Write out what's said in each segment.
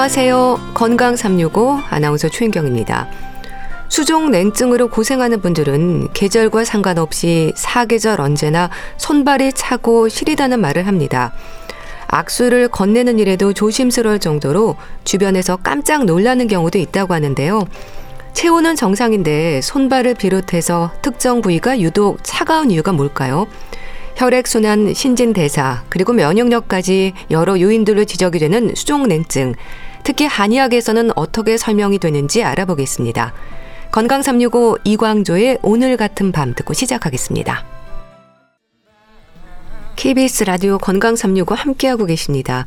안녕하세요. 건강 365 아나운서 최인경입니다. 수종 냉증으로 고생하는 분들은 계절과 상관없이 사계절 언제나 손발이 차고 시리다는 말을 합니다. 악수를 건네는 일에도 조심스러울 정도로 주변에서 깜짝 놀라는 경우도 있다고 하는데요. 체온은 정상인데 손발을 비롯해서 특정 부위가 유독 차가운 이유가 뭘까요? 혈액순환, 신진대사, 그리고 면역력까지 여러 요인들로 지적이 되는 수종냉증. 특히 한의학에서는 어떻게 설명이 되는지 알아보겠습니다. 건강 365 이광조의 오늘 같은 밤 듣고 시작하겠습니다. KBS 라디오 건강 365 함께하고 계십니다.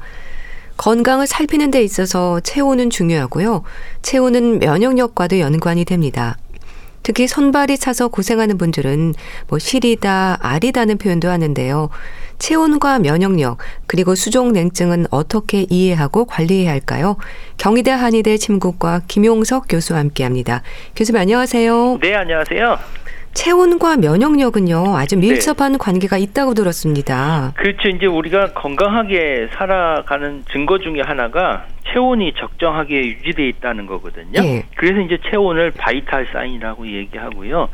건강을 살피는 데 있어서 체온은 중요하고요. 체온은 면역력과도 연관이 됩니다. 특히 손발이 차서 고생하는 분들은 뭐 시리다, 아리다는 표현도 하는데요. 체온과 면역력, 그리고 수족냉증은 어떻게 이해하고 관리해야 할까요? 경희대 한의대 침구과 김용석 교수와 함께 합니다. 교수님 안녕하세요. 네, 안녕하세요. 체온과 면역력은요 아주 밀접한 네. 관계가 있다고 들었습니다. 그렇죠. 이제 우리가 건강하게 살아가는 증거 중에 하나가 체온이 적정하게 유지돼 있다는 거거든요. 네. 그래서 이제 체온을 바이탈 사인이라고 얘기하고요.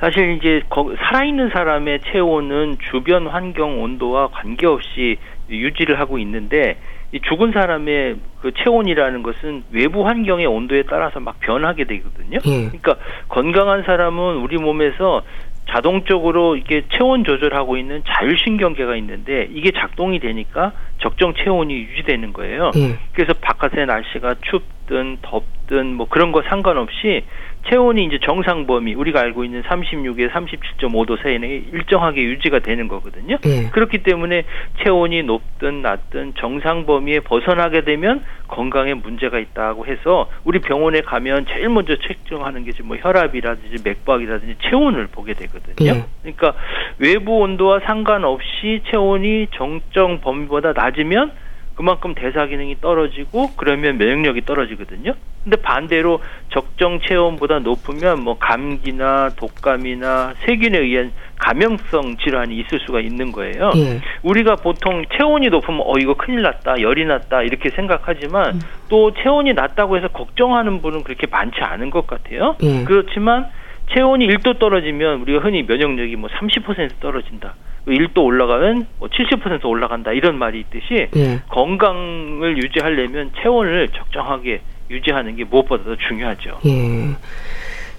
사실 이제 살아있는 사람의 체온은 주변 환경 온도와 관계없이 유지를 하고 있는데 이 죽은 사람의 그 체온이라는 것은 외부 환경의 온도에 따라서 막 변하게 되거든요. 예. 그러니까 건강한 사람은 우리 몸에서 자동적으로 이게 체온 조절하고 있는 자율신경계가 있는데 이게 작동이 되니까 적정 체온이 유지되는 거예요. 예. 그래서 바깥의 날씨가 춥든 덥든 뭐 그런 거 상관없이 체온이 이제 정상 범위 우리가 알고 있는 36에 37.5도 사이에 일정하게 유지가 되는 거거든요. 예. 그렇기 때문에 체온이 높든 낮든 정상 범위에 벗어나게 되면 건강에 문제가 있다고 해서 우리 병원에 가면 제일 먼저 측정하는 게 뭐 혈압이라든지 맥박이라든지 체온을 보게 되거든요. 예. 그러니까 외부 온도와 상관없이 체온이 정정 범위보다 낮으면 그만큼 대사 기능이 떨어지고 그러면 면역력이 떨어지거든요. 근데 반대로 적정 체온보다 높으면 뭐 감기나 독감이나 세균에 의한 감염성 질환이 있을 수가 있는 거예요. 예. 우리가 보통 체온이 높으면 어 이거 큰일 났다, 열이 났다 이렇게 생각하지만 음. 또 체온이 낮다고 해서 걱정하는 분은 그렇게 많지 않은 것 같아요. 예. 그렇지만 체온이 1도 떨어지면 우리가 흔히 면역력이 뭐 30% 떨어진다. 1도 올라가면 뭐 70% 올라간다 이런 말이 있듯이 예. 건강을 유지하려면 체온을 적정하게 유지하는 게 무엇보다도 중요하죠. 예.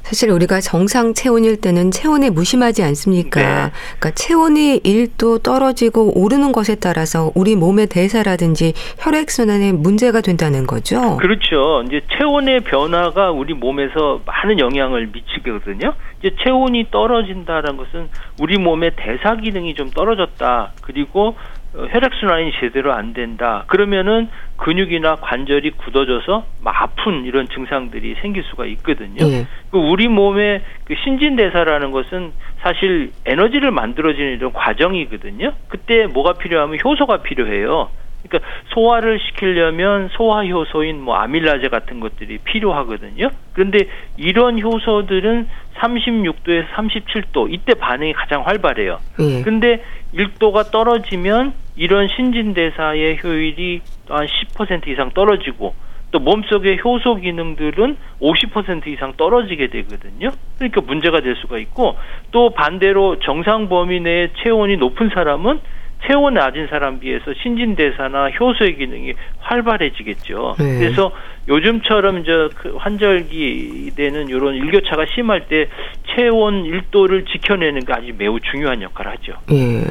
사실 우리가 정상 체온일 때는 체온에 무심하지 않습니까? 네. 그러니까 체온이 1도 떨어지고 오르는 것에 따라서 우리 몸의 대사라든지 혈액 순환에 문제가 된다는 거죠. 그렇죠. 이제 체온의 변화가 우리 몸에서 많은 영향을 미치거든요. 이제 체온이 떨어진다는 것은 우리 몸의 대사 기능이 좀 떨어졌다. 그리고 어, 혈액순환이 제대로 안 된다. 그러면은 근육이나 관절이 굳어져서 막 아픈 이런 증상들이 생길 수가 있거든요. 네. 우리 몸의 그 신진대사라는 것은 사실 에너지를 만들어지는 이런 과정이거든요. 그때 뭐가 필요하면 효소가 필요해요. 그러니까 소화를 시키려면 소화 효소인 뭐 아밀라제 같은 것들이 필요하거든요. 그런데 이런 효소들은 36도에서 37도 이때 반응이 가장 활발해요. 예. 근데 1도가 떨어지면 이런 신진대사의 효율이 한 10% 이상 떨어지고 또 몸속의 효소 기능들은 50% 이상 떨어지게 되거든요. 그러니까 문제가 될 수가 있고 또 반대로 정상 범위 내에 체온이 높은 사람은 체온 낮은 사람 비해서 신진대사나 효소의 기능이 활발해지겠죠. 네. 그래서 요즘처럼 이제 그 환절기 되는 이런 일교차가 심할 때 체온 1도를 지켜내는 게 아주 매우 중요한 역할을 하죠. 네.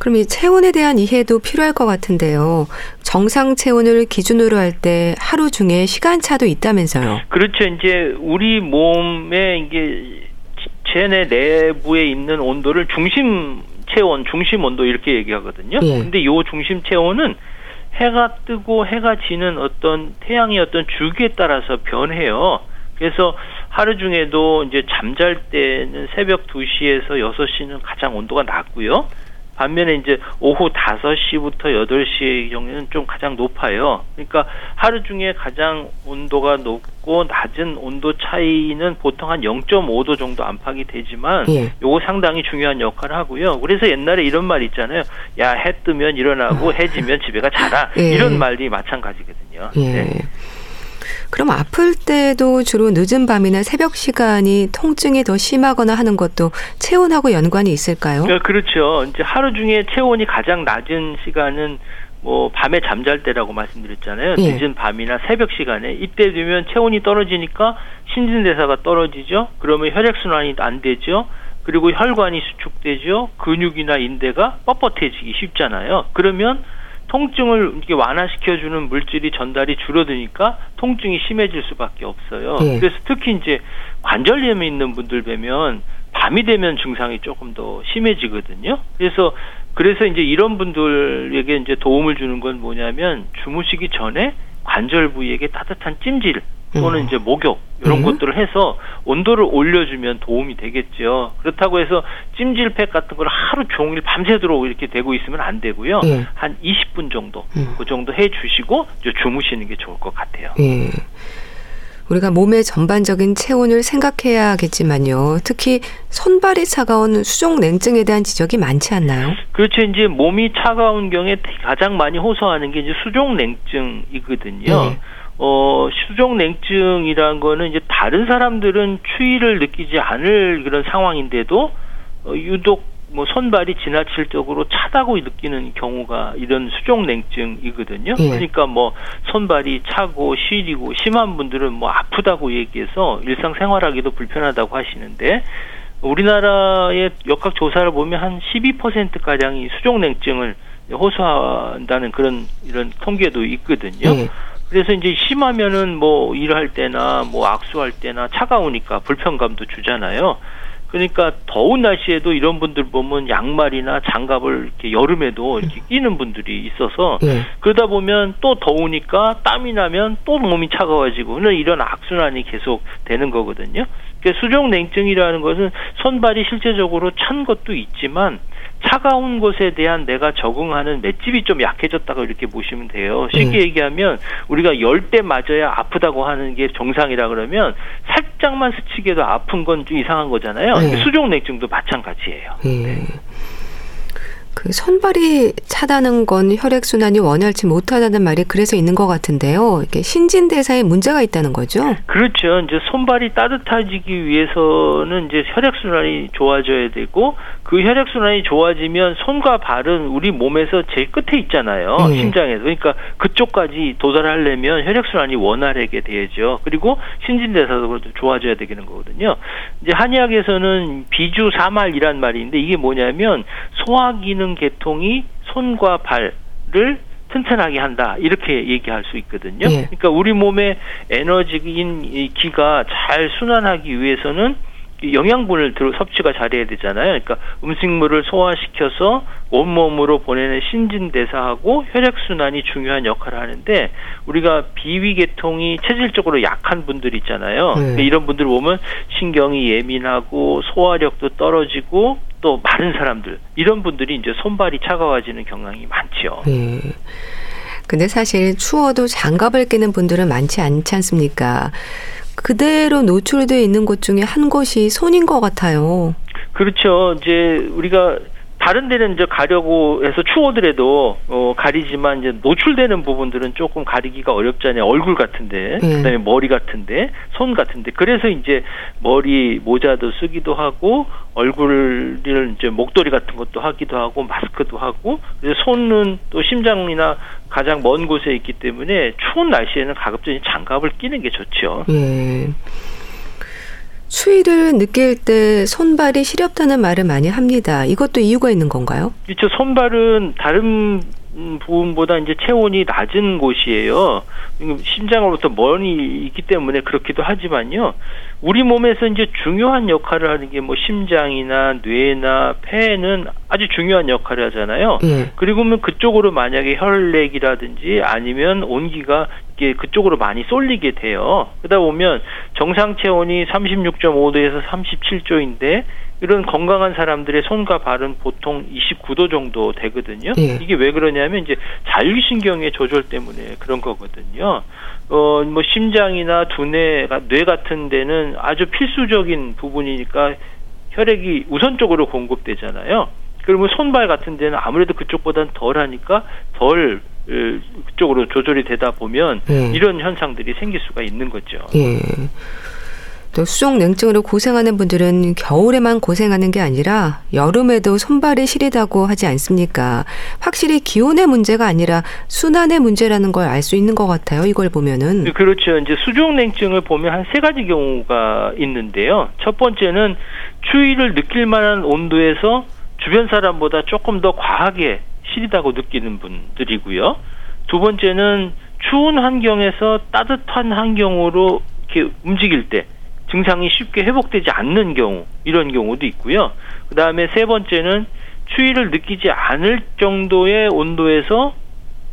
그럼 이 체온에 대한 이해도 필요할 것 같은데요. 정상 체온을 기준으로 할 때 하루 중에 시간차도 있다면서요. 그렇죠. 이제 우리 몸에 이게 체내 내부에 있는 온도를 중심 체온, 중심 온도 이렇게 얘기하거든요. 예. 근데 요 중심 체온은 해가 뜨고 해가 지는 어떤 태양의 어떤 주기에 따라서 변해요. 그래서 하루 중에도 이제 잠잘 때는 새벽 2시에서 6시는 가장 온도가 낮고요. 반면에 이제 오후 5시부터 8시 정도는 좀 가장 높아요. 그러니까 하루 중에 가장 온도가 높고 낮은 온도 차이는 보통 한 0.5도 정도 안팎이 되지만 예. 요거 상당히 중요한 역할을 하고요. 그래서 옛날에 이런 말 있잖아요. 야, 해 뜨면 일어나고 해 지면 집에 가 자라. 예. 이런 말이 마찬가지거든요. 예. 네. 그럼 아플 때도 주로 늦은 밤이나 새벽 시간이 통증이 더 심하거나 하는 것도 체온하고 연관이 있을까요? 네, 그렇죠. 이제 하루 중에 체온이 가장 낮은 시간은 뭐 밤에 잠잘 때라고 말씀드렸잖아요. 예. 늦은 밤이나 새벽 시간에 이때 되면 체온이 떨어지니까 신진대사가 떨어지죠. 그러면 혈액 순환이 안 되죠. 그리고 혈관이 수축되죠. 근육이나 인대가 뻣뻣해지기 쉽잖아요. 그러면 통증을 이렇게 완화시켜주는 물질이 전달이 줄어드니까 통증이 심해질 수밖에 없어요. 예. 그래서 특히 이제 관절염이 있는 분들 뵈면 밤이 되면 증상이 조금 더 심해지거든요. 그래서 그래서 이제 이런 분들에게 이제 도움을 주는 건 뭐냐면 주무시기 전에 관절 부위에게 따뜻한 찜질 또는 음. 이제 목욕 이런 음. 것들을 해서 온도를 올려주면 도움이 되겠죠. 그렇다고 해서 찜질팩 같은 걸 하루 종일 밤새도록 이렇게 되고 있으면 안 되고요. 예. 한 20분 정도 음. 그 정도 해주시고 주무시는 게 좋을 것 같아요. 예. 우리가 몸의 전반적인 체온을 생각해야겠지만요. 특히 손발이 차가운 수족 냉증에 대한 지적이 많지 않나요? 그렇죠. 이제 몸이 차가운 경에 가장 많이 호소하는 게 이제 수족 냉증이거든요. 네. 어, 수족 냉증이란 거는 이제 다른 사람들은 추위를 느끼지 않을 그런 상황인데도 어, 유독 뭐 손발이 지나칠적으로 차다고 느끼는 경우가 이런 수족 냉증이거든요. 예. 그러니까 뭐 손발이 차고 시리고 심한 분들은 뭐 아프다고 얘기해서 일상생활하기도 불편하다고 하시는데 우리나라의 역학 조사를 보면 한 12% 가량이 수족 냉증을 호소한다는 그런 이런 통계도 있거든요. 예. 그래서 이제 심하면은 뭐 일할 때나 뭐 악수할 때나 차가우니까 불편감도 주잖아요. 그러니까 더운 날씨에도 이런 분들 보면 양말이나 장갑을 이렇게 여름에도 이렇게 끼는 분들이 있어서 네. 그러다 보면 또 더우니까 땀이 나면 또 몸이 차가워지고 이런 악순환이 계속 되는 거거든요. 그러니까 수족 냉증이라는 것은 손발이 실제적으로 찬 것도 있지만 차가운 곳에 대한 내가 적응하는 맷집이 좀 약해졌다고 이렇게 보시면 돼요. 쉽게 음. 얘기하면 우리가 열 대 맞아야 아프다고 하는 게 정상이라 그러면 살짝만 스치게도 아픈 건 좀 이상한 거잖아요. 네. 수족냉증도 마찬가지예요. 음. 네. 그 손발이 차다는 건 혈액 순환이 원활치 못하다는 말이 그래서 있는 것 같은데요. 이게 신진대사에 문제가 있다는 거죠? 그렇죠. 이제 손발이 따뜻해지기 위해서는 이제 혈액 순환이 좋아져야 되고 그 혈액 순환이 좋아지면 손과 발은 우리 몸에서 제일 끝에 있잖아요. 네. 심장에서. 그러니까 그쪽까지 도달하려면 혈액 순환이 원활하게 되죠. 그리고 신진대사도 좋아져야 되는 거거든요. 이제 한의학에서는 비주 사말이란 말이 있는데 이게 뭐냐면 소화 기능 계통이 손과 발을 튼튼하게 한다 이렇게 얘기할 수 있거든요. 예. 그러니까 우리 몸의 에너지인 기가 잘 순환하기 위해서는 영양분을 들어 섭취가 잘해야 되잖아요. 그러니까 음식물을 소화시켜서 온몸으로 보내는 신진대사하고 혈액순환이 중요한 역할을 하는데 우리가 비위계통이 체질적으로 약한 분들 있잖아요. 네. 이런 분들 보면 신경이 예민하고 소화력도 떨어지고 또 마른 사람들 이런 분들이 이제 손발이 차가워지는 경향이 많죠. 네. 근데 사실 추워도 장갑을 끼는 분들은 많지 않지 않습니까? 그대로 노출되어 있는 곳 중에 한 곳이 손인 것 같아요. 그렇죠. 이제 우리가 다른 데는 이제 가려고 해서 추워더라도 어, 가리지만 이제 노출되는 부분들은 조금 가리기가 어렵잖아요. 얼굴 같은데, 네. 그다음에 머리 같은데, 손 같은데. 그래서 이제 머리 모자도 쓰기도 하고 얼굴을 이제 목도리 같은 것도 하기도 하고 마스크도 하고 그래서 손은 또 심장이나 가장 먼 곳에 있기 때문에 추운 날씨에는 가급적이 장갑을 끼는 게 좋죠. 네. 추위를 느낄 때 손발이 시렵다는 말을 많이 합니다. 이것도 이유가 있는 건가요? 그렇죠. 손발은 다른 부분보다 이제 체온이 낮은 곳이에요. 심장으로부터 멀리 있기 때문에 그렇기도 하지만요. 우리 몸에서 이제 중요한 역할을 하는 게 뭐 심장이나 뇌나 폐는 아주 중요한 역할을 하잖아요. 예. 그리고 면 그쪽으로 만약에 혈액이라든지 아니면 온기가 그쪽으로 많이 쏠리게 돼요. 그러다 보면 정상 체온이 36.5도에서 37도인데 이런 건강한 사람들의 손과 발은 보통 29도 정도 되거든요. 예. 이게 왜 그러냐면 이제 자율신경의 조절 때문에 그런 거거든요. 어, 뭐 심장이나 두뇌, 뇌 같은 데는 아주 필수적인 부분이니까 혈액이 우선적으로 공급되잖아요. 그러면 손발 같은 데는 아무래도 그쪽보다는 덜 하니까 덜그 쪽으로 조절이 되다 보면 예. 이런 현상들이 생길 수가 있는 거죠. 예. 또 수족 냉증으로 고생하는 분들은 겨울에만 고생하는 게 아니라 여름에도 손발이 시리다고 하지 않습니까? 확실히 기온의 문제가 아니라 순환의 문제라는 걸 알 수 있는 것 같아요. 이걸 보면은. 네, 그렇죠. 이제 수족 냉증을 보면 한 세 가지 경우가 있는데요. 첫 번째는 추위를 느낄 만한 온도에서 주변 사람보다 조금 더 과하게 시리다고 느끼는 분들이고요. 두 번째는 추운 환경에서 따뜻한 환경으로 이렇게 움직일 때 증상이 쉽게 회복되지 않는 경우 이런 경우도 있고요. 그 다음에 세 번째는 추위를 느끼지 않을 정도의 온도에서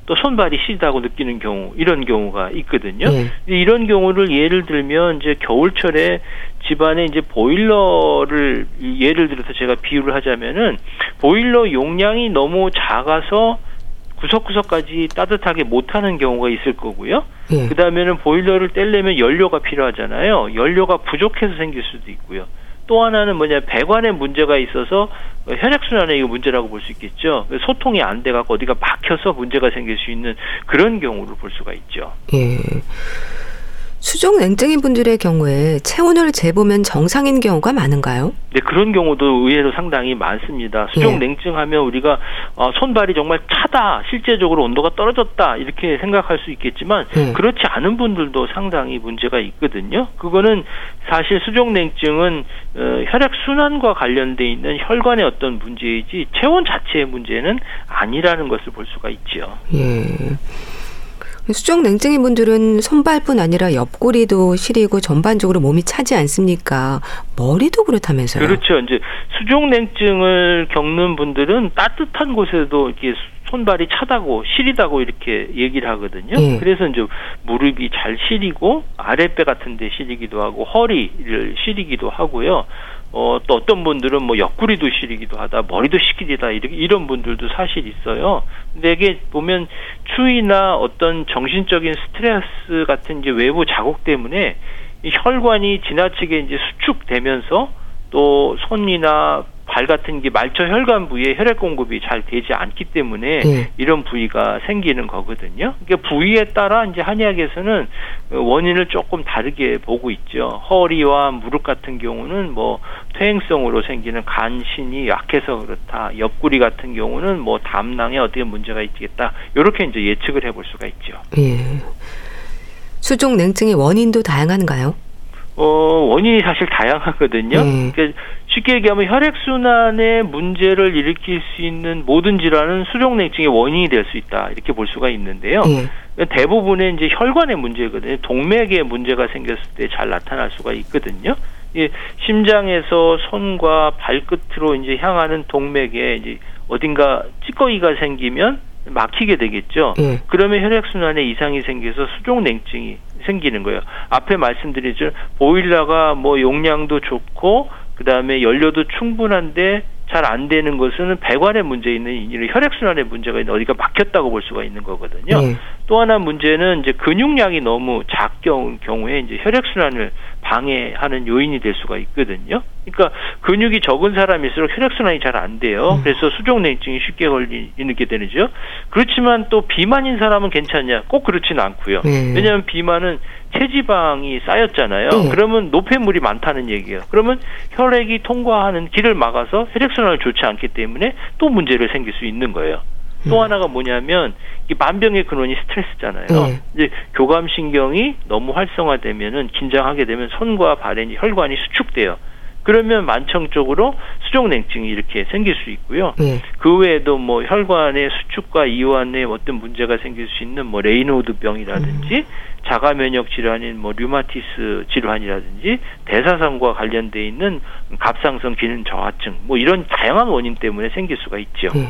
또 손발이 시다고 느끼는 경우 이런 경우가 있거든요. 네. 이런 경우를 예를 들면 이제 겨울철에 집안에 이제 보일러를 예를 들어서 제가 비유를 하자면은 보일러 용량이 너무 작아서 구석구석까지 따뜻하게 못하는 경우가 있을 거고요. 예. 그 다음에는 보일러를 떼려면 연료가 필요하잖아요. 연료가 부족해서 생길 수도 있고요. 또 하나는 뭐냐 배관에 문제가 있어서 혈액순환에 이거 문제라고 볼 수 있겠죠. 소통이 안 돼갖고 어디가 막혀서 문제가 생길 수 있는 그런 경우를 볼 수가 있죠. 예. 수족 냉증인 분들의 경우에 체온을 재보면 정상인 경우가 많은가요? 네, 그런 경우도 의외로 상당히 많습니다. 수족 예. 냉증하면 우리가 어, 손발이 정말 차다, 실제적으로 온도가 떨어졌다 이렇게 생각할 수 있겠지만 예. 그렇지 않은 분들도 상당히 문제가 있거든요. 그거는 사실 수족 냉증은 어, 혈액 순환과 관련돼 있는 혈관의 어떤 문제이지 체온 자체의 문제는 아니라는 것을 볼 수가 있죠. 예. 수족 냉증인 분들은 손발뿐 아니라 옆구리도 시리고 전반적으로 몸이 차지 않습니까? 머리도 그렇다면서요? 그렇죠. 이제 수족 냉증을 겪는 분들은 따뜻한 곳에도 이렇게 손발이 차다고 시리다고 이렇게 얘기를 하거든요. 예. 그래서 이제 무릎이 잘 시리고 아랫배 같은 데 시리기도 하고 허리를 시리기도 하고요. 어, 또 어떤 분들은 뭐 옆구리도 시리기도 하다, 머리도 시리다, 이렇게, 이런 분들도 사실 있어요. 근데 이게 보면 추위나 어떤 정신적인 스트레스 같은 이제 외부 자국 때문에 이 혈관이 지나치게 이제 수축되면서 또 손이나 발 같은 게 말초 혈관 부위에 혈액 공급이 잘 되지 않기 때문에 네. 이런 부위가 생기는 거거든요. 그러니까 부위에 따라 이제 한의학에서는 원인을 조금 다르게 보고 있죠. 허리와 무릎 같은 경우는 뭐 퇴행성으로 생기는 간신이 약해서 그렇다. 옆구리 같은 경우는 뭐 담낭에 어떻게 문제가 있겠다. 이렇게 이제 예측을 해볼 수가 있죠. 예. 수족 냉증의 원인도 다양한가요? 어, 원인이 사실 다양하거든요. 음. 그러니까 쉽게 얘기하면 혈액순환에 문제를 일으킬 수 있는 모든 질환은 수족냉증의 원인이 될 수 있다. 이렇게 볼 수가 있는데요. 음. 대부분의 이제 혈관의 문제거든요. 동맥에 문제가 생겼을 때 잘 나타날 수가 있거든요. 예, 심장에서 손과 발끝으로 이제 향하는 동맥에 이제 어딘가 찌꺼기가 생기면 막히게 되겠죠. 예. 그러면 혈액순환에 이상이 생겨서 수족냉증이 생기는 거예요. 앞에 말씀드렸죠. 보일러가 뭐 용량도 좋고 그 다음에 연료도 충분한데 잘 안 되는 것은 배관에 문제 있는 혈액순환에 문제가 있는 어디가 막혔다고 볼 수가 있는 거거든요. 네. 또 하나 문제는 이제 근육량이 너무 작경 경우에 이제 혈액순환을 방해하는 요인이 될 수가 있거든요. 그러니까 근육이 적은 사람일수록 혈액순환이 잘 안 돼요. 음. 그래서 수족냉증이 쉽게 걸리게 되죠. 그렇지만 또 비만인 사람은 괜찮냐? 꼭 그렇지는 않고요. 네. 왜냐하면 비만은 체지방이 쌓였잖아요. 네. 그러면 노폐물이 많다는 얘기예요. 그러면 혈액이 통과하는 길을 막아서 혈액순환을 좋지 않기 때문에 또 문제를 생길 수 있는 거예요. 또 음. 하나가 뭐냐면 이 만병의 근원이 스트레스잖아요. 네. 이제 교감 신경이 너무 활성화되면은 긴장하게 되면 손과 발에 혈관이 수축돼요. 그러면 만성적으로 수족 냉증이 이렇게 생길 수 있고요. 네. 그 외에도 뭐 혈관의 수축과 이완에 어떤 문제가 생길 수 있는 뭐 레이노드 병이라든지 음. 자가 면역 질환인 뭐 류마티스 질환이라든지 대사성과 관련돼 있는 갑상선 기능 저하증 뭐 이런 다양한 원인 때문에 생길 수가 있죠. 네.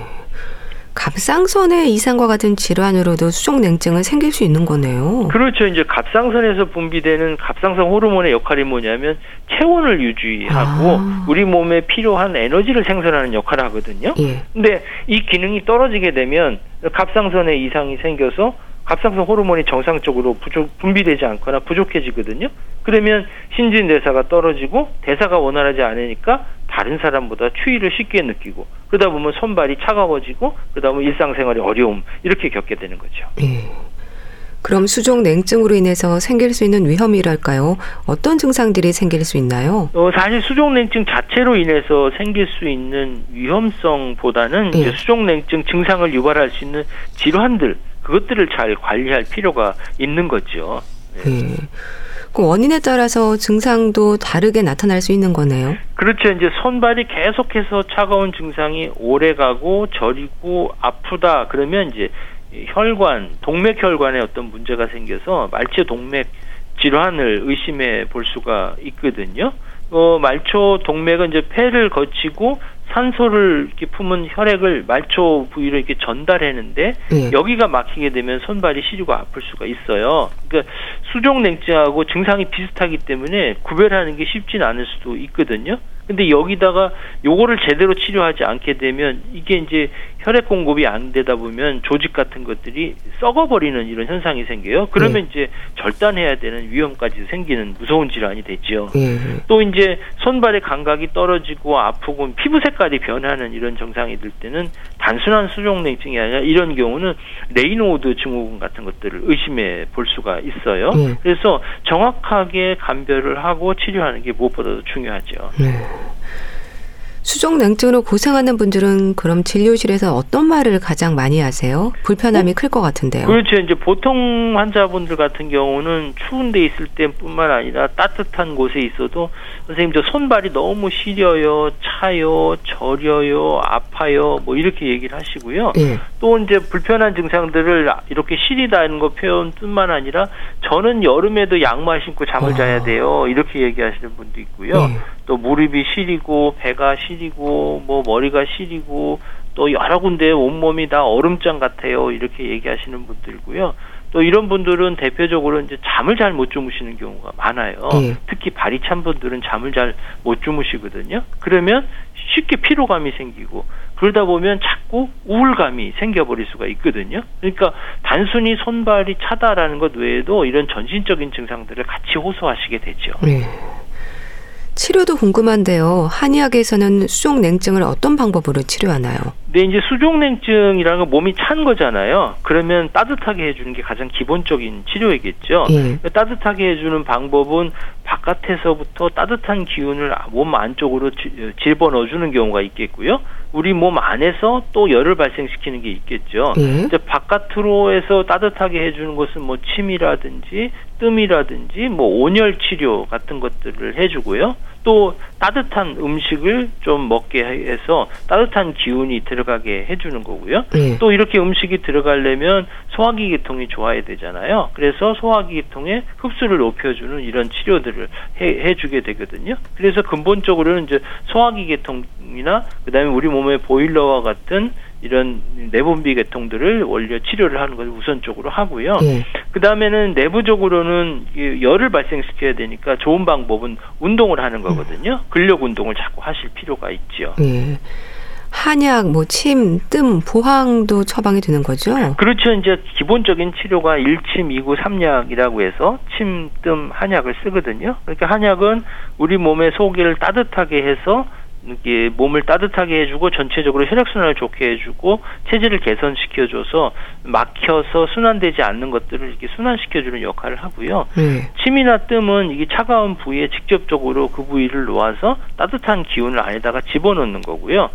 갑상선의 이상과 같은 질환으로도 수족 냉증은 생길 수 있는 거네요. 그렇죠. 이제 갑상선에서 분비되는 갑상선 호르몬의 역할이 뭐냐면 체온을 유지하고 아. 우리 몸에 필요한 에너지를 생산하는 역할을 하거든요. 예. 근데 이 기능이 떨어지게 되면 갑상선에 이상이 생겨서 갑상선 호르몬이 정상적으로 부족, 분비되지 않거나 부족해지거든요. 그러면 신진대사가 떨어지고 대사가 원활하지 않으니까 다른 사람보다 추위를 쉽게 느끼고 그러다 보면 손발이 차가워지고 그러다 보면 일상생활에 어려움 이렇게 겪게 되는 거죠. 예. 그럼 수족 냉증으로 인해서 생길 수 있는 위험이랄까요? 어떤 증상들이 생길 수 있나요? 어, 사실 수족 냉증 자체로 인해서 생길 수 있는 위험성보다는 예. 수족 냉증 증상을 유발할 수 있는 질환들 그것들을 잘 관리할 필요가 있는 거죠. 네. 예. 그 원인에 따라서 증상도 다르게 나타날 수 있는 거네요. 그렇죠. 이제 손발이 계속해서 차가운 증상이 오래 가고 저리고 아프다 그러면 이제 혈관, 동맥혈관에 어떤 문제가 생겨서 말초 동맥 질환을 의심해 볼 수가 있거든요. 어, 말초 동맥은 이제 폐를 거치고 산소를 이렇게 품은 혈액을 말초 부위로 이렇게 전달하는데 네. 여기가 막히게 되면 손발이 시리고 아플 수가 있어요. 그러니까 수족 냉증하고 증상이 비슷하기 때문에 구별하는 게 쉽진 않을 수도 있거든요. 근데 여기다가 요거를 제대로 치료하지 않게 되면 이게 이제 혈액 공급이 안 되다 보면 조직 같은 것들이 썩어버리는 이런 현상이 생겨요. 그러면 네. 이제 절단해야 되는 위험까지 생기는 무서운 질환이 되죠. 네. 또 이제 손발의 감각이 떨어지고 아프고 피부 색깔이 변하는 이런 증상이 들 때는 단순한 수족냉증이 아니라 이런 경우는 레이노드 증후군 같은 것들을 의심해 볼 수가 있어요. 네. 그래서 정확하게 감별을 하고 치료하는 게 무엇보다도 중요하죠. 네. 수족 냉증으로 고생하는 분들은 그럼 진료실에서 어떤 말을 가장 많이 하세요? 불편함이 어? 클것 같은데요. 그렇죠. 이제 보통 환자분들 같은 경우는 추운 데 있을 때뿐만 아니라 따뜻한 곳에 있어도 선생님 저 손발이 너무 시려요, 차요, 저려요, 아파요, 뭐 이렇게 얘기를 하시고요. 예. 또 이제 불편한 증상들을 이렇게 시리다는 거 표현뿐만 아니라 저는 여름에도 양말 신고 잠을 어. 자야 돼요. 이렇게 얘기하시는 분도 있고요. 예. 또 무릎이 시리고 배가 시리고 뭐 머리가 시리고 또 여러 군데 온몸이 다 얼음장 같아요. 이렇게 얘기하시는 분들이고요. 또 이런 분들은 대표적으로 이제 잠을 잘 못 주무시는 경우가 많아요. 네. 특히 발이 찬 분들은 잠을 잘 못 주무시거든요. 그러면 쉽게 피로감이 생기고 그러다 보면 자꾸 우울감이 생겨버릴 수가 있거든요. 그러니까 단순히 손발이 차다라는 것 외에도 이런 전신적인 증상들을 같이 호소하시게 되죠. 네. 치료도 궁금한데요. 한의학에서는 수족냉증을 어떤 방법으로 치료하나요? 네, 이제 수족냉증이라는 건 몸이 찬 거잖아요. 그러면 따뜻하게 해주는 게 가장 기본적인 치료이겠죠. 예. 따뜻하게 해주는 방법은 바깥에서부터 따뜻한 기운을 몸 안쪽으로 집어 넣어주는 경우가 있겠고요. 우리 몸 안에서 또 열을 발생시키는 게 있겠죠. 예. 이제 바깥으로 해서 따뜻하게 해주는 것은 뭐 침이라든지 뜸이라든지 뭐 온열 치료 같은 것들을 해주고요. 또 따뜻한 음식을 좀 먹게 해서 따뜻한 기운이 들어가게 해주는 거고요. 네. 또 이렇게 음식이 들어가려면 소화기 계통이 좋아야 되잖아요. 그래서 소화기 계통의 흡수를 높여주는 이런 치료들을 해, 해주게 되거든요. 그래서 근본적으로는 이제 소화기 계통이나 그다음에 우리 몸의 보일러와 같은 이런 내분비 계통들을 원래 치료를 하는 것을 우선적으로 하고요. 예. 그 다음에는 내부적으로는 열을 발생시켜야 되니까 좋은 방법은 운동을 하는 거거든요. 근력 운동을 자꾸 하실 필요가 있죠. 예. 한약, 뭐 침, 뜸, 보항도 처방이 되는 거죠? 그렇죠. 이제 기본적인 치료가 일침, 이구, 삼약이라고 해서 침, 뜸, 한약을 쓰거든요. 그러니까 한약은 우리 몸의 속을 따뜻하게 해서 이게 몸을 따뜻하게 해주고 전체적으로 혈액순환을 좋게 해주고 체질을 개선시켜줘서 막혀서 순환되지 않는 것들을 이렇게 순환시켜주는 역할을 하고요. 네. 침이나 뜸은 이게 차가운 부위에 직접적으로 그 부위를 놓아서 따뜻한 기운을 안에다가 집어넣는 거고요.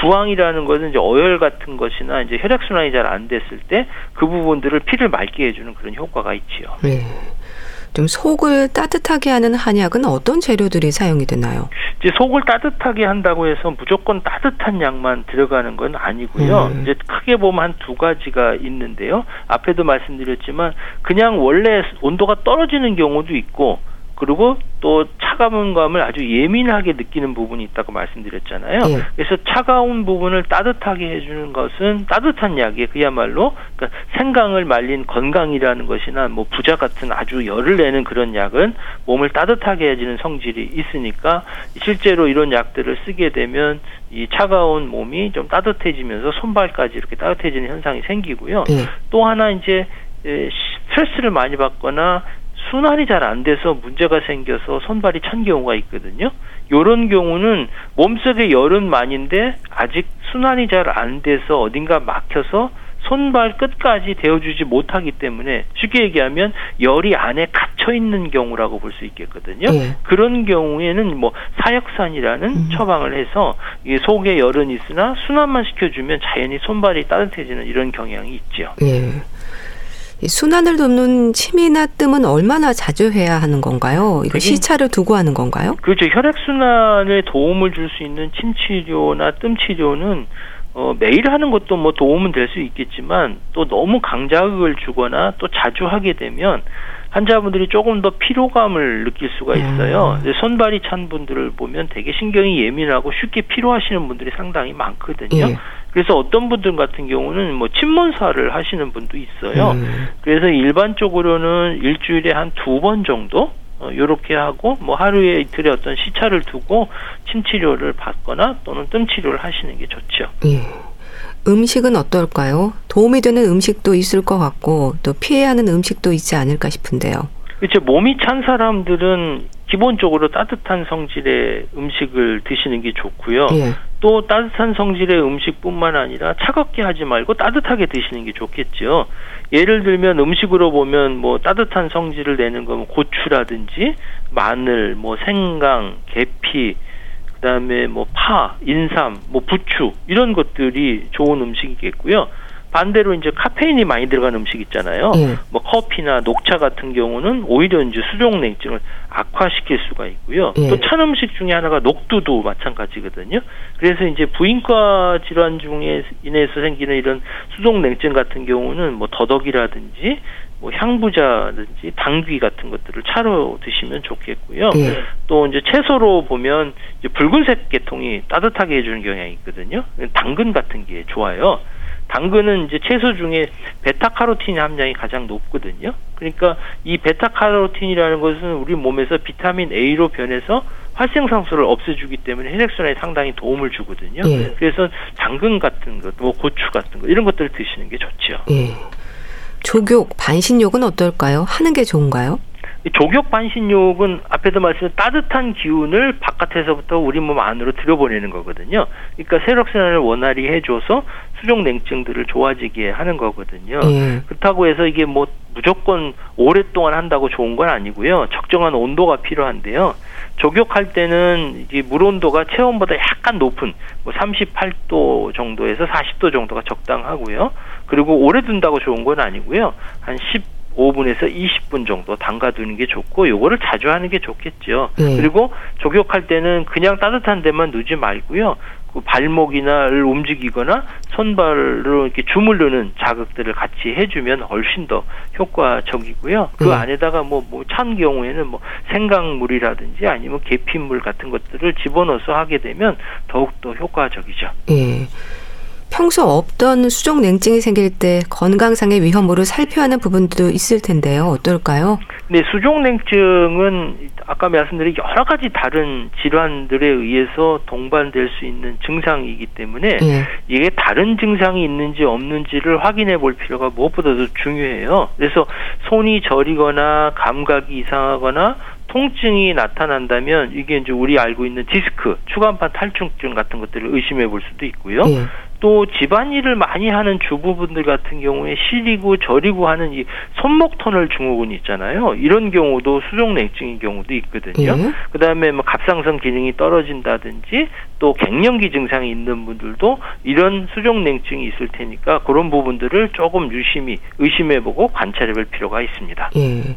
부항이라는 것은 이제 어혈 같은 것이나 이제 혈액순환이 잘 안 됐을 때 그 부분들을 피를 맑게 해주는 그런 효과가 있지요. 네. 좀 속을 따뜻하게 하는 한약은 어떤 재료들이 사용이 되나요? 이제 속을 따뜻하게 한다고 해서 무조건 따뜻한 약만 들어가는 건 아니고요. 음. 이제 크게 보면 한 두 가지가 있는데요. 앞에도 말씀드렸지만 그냥 원래 온도가 떨어지는 경우도 있고 그리고 또 차가운 감을 아주 예민하게 느끼는 부분이 있다고 말씀드렸잖아요. 예. 그래서 차가운 부분을 따뜻하게 해주는 것은 따뜻한 약이에요. 그야말로 그러니까 생강을 말린 건강이라는 것이나 뭐 부자 같은 아주 열을 내는 그런 약은 몸을 따뜻하게 해주는 성질이 있으니까 실제로 이런 약들을 쓰게 되면 이 차가운 몸이 좀 따뜻해지면서 손발까지 이렇게 따뜻해지는 현상이 생기고요. 예. 또 하나 이제 스트레스를 많이 받거나 순환이 잘 안 돼서 문제가 생겨서 손발이 찬 경우가 있거든요. 요런 경우는 몸속에 열은 많은데 아직 순환이 잘 안 돼서 어딘가 막혀서 손발 끝까지 데워주지 못하기 때문에 쉽게 얘기하면 열이 안에 갇혀 있는 경우라고 볼 수 있겠거든요. 네. 그런 경우에는 뭐 사역산이라는 음. 처방을 해서 이 속에 열은 있으나 순환만 시켜주면 자연히 손발이 따뜻해지는 이런 경향이 있죠. 네. 순환을 돕는 침이나 뜸은 얼마나 자주 해야 하는 건가요? 이거 시차를 두고 하는 건가요? 그렇죠. 혈액 순환에 도움을 줄 수 있는 침 치료나 뜸 치료는 어, 매일 하는 것도 뭐 도움은 될 수 있겠지만 또 너무 강자극을 주거나 또 자주 하게 되면 환자분들이 조금 더 피로감을 느낄 수가 있어요. 음. 손발이 찬 분들을 보면 되게 신경이 예민하고 쉽게 피로하시는 분들이 상당히 많거든요. 예. 그래서 어떤 분들 같은 경우는 뭐 침문사를 하시는 분도 있어요. 음. 그래서 일반적으로는 일주일에 한 두 번 정도 어, 하고 뭐 하루에 이틀에 어떤 시차를 두고 침 치료를 받거나 또는 뜸 치료를 하시는 게 좋죠. 예. 음식은 어떨까요? 도움이 되는 음식도 있을 것 같고 또 피해야 하는 음식도 있지 않을까 싶은데요. 그렇죠. 몸이 찬 사람들은 기본적으로 따뜻한 성질의 음식을 드시는 게 좋고요. 예. 또 따뜻한 성질의 음식뿐만 아니라 차갑게 하지 말고 따뜻하게 드시는 게 좋겠죠. 예를 들면 음식으로 보면 뭐 따뜻한 성질을 내는 거 고추라든지 마늘, 뭐 생강, 계피, 그다음에 뭐 파, 인삼, 뭐 부추 이런 것들이 좋은 음식이겠고요. 반대로 이제 카페인이 많이 들어간 음식 있잖아요. 예. 뭐 커피나 녹차 같은 경우는 오히려 이제 수족 냉증을 악화시킬 수가 있고요. 예. 또찬 음식 중에 하나가 녹두도 마찬가지거든요. 그래서 이제 부인과 질환 중에 인해서 생기는 이런 수족 냉증 같은 경우는 뭐 더덕이라든지 뭐 향부자든지 당귀 같은 것들을 차로 드시면 좋겠고요. 예. 또 이제 채소로 보면 이제 붉은색 계통이 따뜻하게 해주는 경향이 있거든요. 당근 같은 게 좋아요. 당근은 이제 채소 중에 베타카로틴 함량이 가장 높거든요. 그러니까 이 베타카로틴이라는 것은 우리 몸에서 비타민 A로 변해서 활성산소를 없애주기 때문에 혈액순환에 상당히 도움을 주거든요. 예. 그래서 당근 같은 것, 뭐 고추 같은 것 이런 것들을 드시는 게 좋죠. 예. 조교 반신욕은 어떨까요? 하는 게 좋은가요? 조격 반신욕은 앞에도 말씀드린 따뜻한 기운을 바깥에서부터 우리 몸 안으로 들여보내는 거거든요. 그러니까 세력순환을 원활히 해줘서 수족 냉증들을 좋아지게 하는 거거든요. 예. 그렇다고 해서 이게 뭐 무조건 오랫동안 한다고 좋은 건 아니고요. 적정한 온도가 필요한데요. 조격할 때는 이제 물 온도가 체온보다 약간 높은 뭐 38도 정도에서 40도 정도가 적당하고요. 그리고 오래 둔다고 좋은 건 아니고요. 한 15분에서 20분 정도 담가두는 게 좋고 요거를 자주 하는 게 좋겠죠. 네. 그리고 조격할 때는 그냥 따뜻한 데만 두지 말고요. 그 발목이나를 움직이거나 손발로 이렇게 주물르는 자극들을 같이 해주면 훨씬 더 효과적이고요. 그 네. 안에다가 뭐뭐찬 경우에는 뭐 생강물이라든지 아니면 계피물 같은 것들을 집어넣어서 하게 되면 더욱 더 효과적이죠. 네. 평소 없던 수족 냉증이 생길 때 건강상의 위험으로 살펴야 하는 부분도 있을 텐데요. 어떨까요? 네, 수족 냉증은 아까 말씀드린 여러 가지 다른 질환들에 의해서 동반될 수 있는 증상이기 때문에 예. 이게 다른 증상이 있는지 없는지를 확인해 볼 필요가 무엇보다도 중요해요. 그래서 손이 저리거나 감각이 이상하거나 통증이 나타난다면 이게 이제 우리 알고 있는 디스크, 추간판 탈출증 같은 것들을 의심해 볼 수도 있고요. 예. 또 집안일을 많이 하는 주부분들 같은 경우에 시리고 저리고 하는 이 손목 터널 증후군 있잖아요. 이런 경우도 수족 냉증인 경우도 있거든요. 예. 그다음에 뭐 갑상선 기능이 떨어진다든지 또 갱년기 증상이 있는 분들도 이런 수족 냉증이 있을 테니까 그런 부분들을 조금 유심히 의심해 보고 관찰해 볼 필요가 있습니다. 예.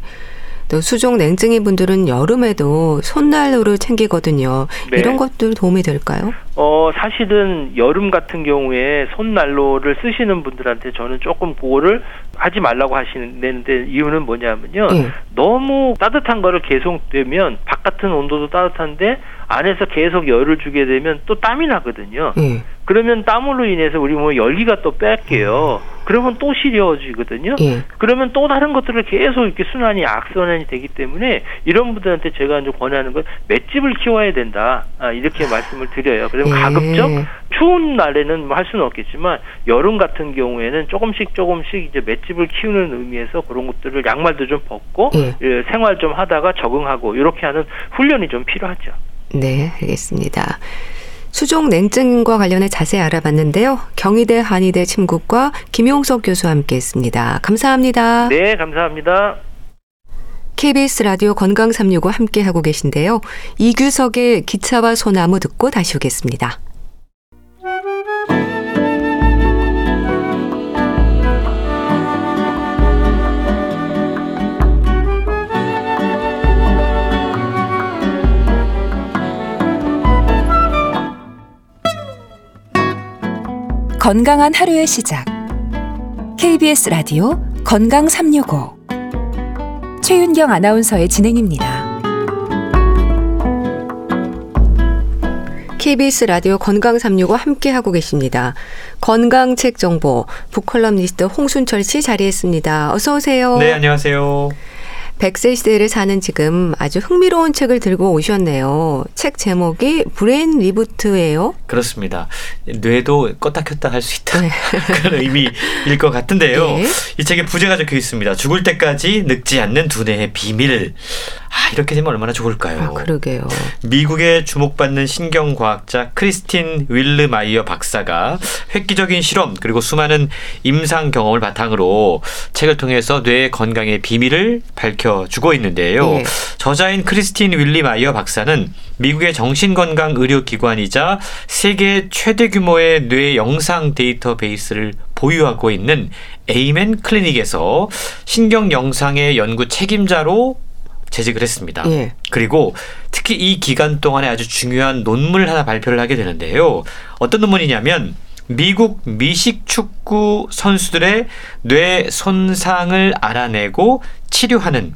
또 수족 냉증인 분들은 여름에도 손난로를 챙기거든요. 네. 이런 것들 도움이 될까요? 어, 사실은 여름 같은 경우에 손난로를 쓰시는 분들한테 저는 조금 그거를 하지 말라고 하시는데 이유는 뭐냐면요. 네. 너무 따뜻한 거를 계속 되면 바깥은 온도도 따뜻한데 안에서 계속 열을 주게 되면 또 땀이 나거든요. 네. 그러면 땀으로 인해서 우리 뭐 열기가 또 뺄게요. 그러면 또 시려워지거든요. 예. 그러면 또 다른 것들을 계속 이렇게 순환이 악순환이 되기 때문에 이런 분들한테 제가 이제 권하는 건 맷집을 키워야 된다. 아, 이렇게 말씀을 드려요. 그러면 예. 가급적 추운 날에는 뭐 할 수는 없겠지만 여름 같은 경우에는 조금씩 조금씩 이제 맷집을 키우는 의미에서 그런 것들을 양말도 좀 벗고 예. 예 생활 좀 하다가 적응하고 이렇게 하는 훈련이 좀 필요하죠. 네, 알겠습니다. 수족 냉증과 관련해 자세히 알아봤는데요. 경희대 한의대 침국과 김용석 교수와 함께했습니다. 감사합니다. 네, 감사합니다. KBS 라디오 건강 365 함께 하고 계신데요. 이규석의 기차와 소나무 듣고 다시 오겠습니다. 건강한 하루의 시작. KBS 라디오 건강 365. 최윤경 아나운서의 진행입니다. KBS 라디오 건강 365 함께 하고 계십니다. 건강 책 정보 북컬럼니스트 홍순철 씨 자리했습니다. 어서 오세요. 네, 안녕하세요. 100세 시대를 사는 지금 아주 흥미로운 책을 들고 오셨네요. 책 제목이 브레인 리부트예요. 그렇습니다. 뇌도 껐다 켰다 할 수 있다. 네. 그런 의미일 것 같은데요. 네. 이 책에 부제가 적혀 있습니다. 죽을 때까지 늙지 않는 두뇌의 비밀. 아, 이렇게 되면 얼마나 좋을까요? 아, 그러게요. 미국의 주목받는 신경과학자 크리스틴 윌르 마이어 박사가 획기적인 실험 그리고 수많은 임상 경험을 바탕으로 책을 통해서 뇌 건강의 비밀을 밝혀 주고 있는데요. 네. 저자인 크리스틴 윌리 마이어 박사는 미국의 정신건강 의료기관이자 세계 최대 규모의 뇌 영상 데이터베이스를 보유하고 있는 에이맨 클리닉에서 신경 영상의 연구 책임자로 재직을 했습니다. 예. 그리고 특히 이 기간 동안에 아주 중요한 논문을 하나 발표를 하게 되는데요. 어떤 논문이냐면 미국 미식 축구 선수들의 뇌 손상을 알아내고 치료하는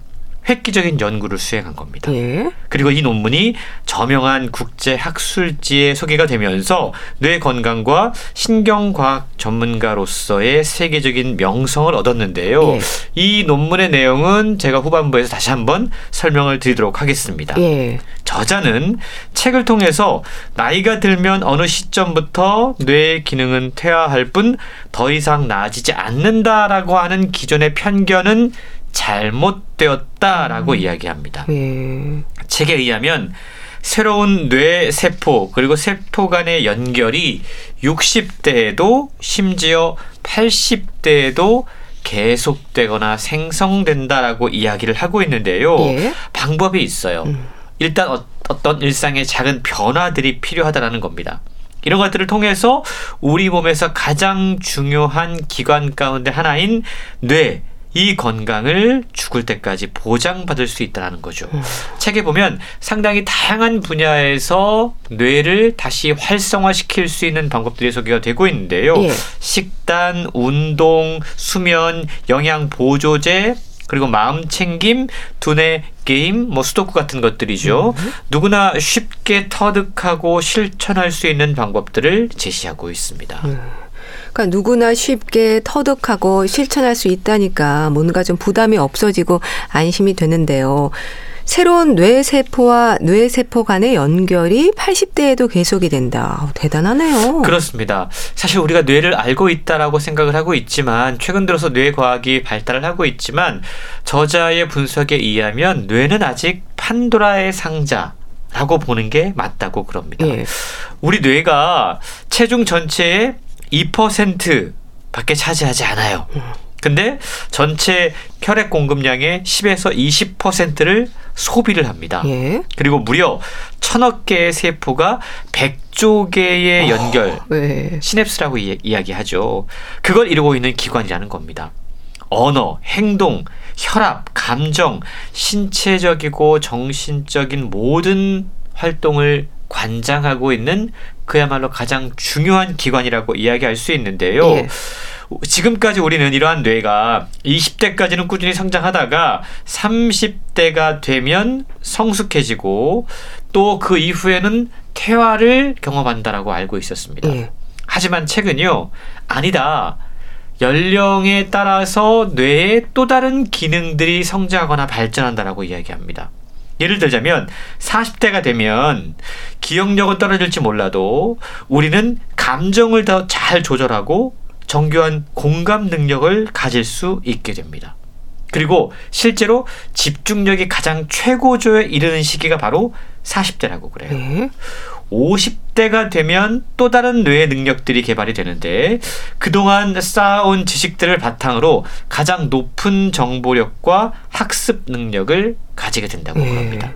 획기적인 연구를 수행한 겁니다. 예. 그리고 이 논문이 저명한 국제 학술지에 소개가 되면서 뇌 건강과 신경과학 전문가로서의 세계적인 명성을 얻었는데요. 예. 이 논문의 내용은 제가 후반부에서 다시 한번 설명을 드리도록 하겠습니다. 예. 저자는 책을 통해서 나이가 들면 어느 시점부터 뇌의 기능은 퇴화할 뿐 더 이상 나아지지 않는다라고 하는 기존의 편견은 잘못되었다라고 음. 이야기합니다. 예. 책에 의하면 새로운 뇌 세포 그리고 세포 간의 연결이 60대에도 심지어 80대에도 계속되거나 생성된다라고 이야기를 하고 있는데요. 예. 방법이 있어요. 음. 일단 어, 어떤 일상의 작은 변화들이 필요하다라는 겁니다. 이런 것들을 통해서 우리 몸에서 가장 중요한 기관 가운데 하나인 뇌, 이 건강을 죽을 때까지 보장받을 수 있다는 거죠. 음. 책에 보면 상당히 다양한 분야에서 뇌를 다시 활성화시킬 수 있는 방법들이 소개가 되고 있는데요. 예. 식단, 운동, 수면, 영양 보조제, 그리고 마음 챙김, 두뇌 게임, 뭐 수도쿠 같은 것들이죠. 음. 누구나 쉽게 터득하고 실천할 수 있는 방법들을 제시하고 있습니다. 음. 그러니까 누구나 쉽게 터득하고 실천할 수 있다니까 뭔가 좀 부담이 없어지고 안심이 되는데요. 새로운 뇌세포와 뇌세포 간의 연결이 80대에도 계속이 된다. 대단하네요. 그렇습니다. 사실 우리가 뇌를 알고 있다라고 생각을 하고 있지만 최근 들어서 뇌 과학이 발달을 하고 있지만 저자의 분석에 의하면 뇌는 아직 판도라의 상자 라고 보는 게 맞다고 그럽니다. 예. 우리 뇌가 체중 전체의 2% 밖에 차지하지 않아요. 근데 전체 혈액 공급량의 10에서 20%를 소비를 합니다. 예. 그리고 무려 천억 개의 세포가 100조 개의 어, 연결, 네. 시냅스라고 이, 이야기하죠. 그걸 이루고 있는 기관이라는 겁니다. 언어, 행동, 혈압, 감정, 신체적이고 정신적인 모든 활동을 관장하고 있는 그야말로 가장 중요한 기관이라고 이야기할 수 있는데요. 예. 지금까지 우리는 이러한 뇌가 20대까지는 꾸준히 성장하다가 30대가 되면 성숙해지고 또 그 이후에는 퇴화를 경험한다라고 알고 있었습니다. 예. 하지만 책은요, 아니다. 연령에 따라서 뇌의 또 다른 기능들이 성장하거나 발전한다라고 이야기합니다. 예를 들자면 40대가 되면 기억력은 떨어질지 몰라도 우리는 감정을 더 잘 조절하고 정교한 공감 능력을 가질 수 있게 됩니다. 그리고 실제로 집중력이 가장 최고조에 이르는 시기가 바로 40대라고 그래요. 네. 50대가 되면 또 다른 뇌의 능력들이 개발이 되는데 그동안 쌓아온 지식들을 바탕으로 가장 높은 정보력과 학습 능력을 가지게 된다고 네. 합니다.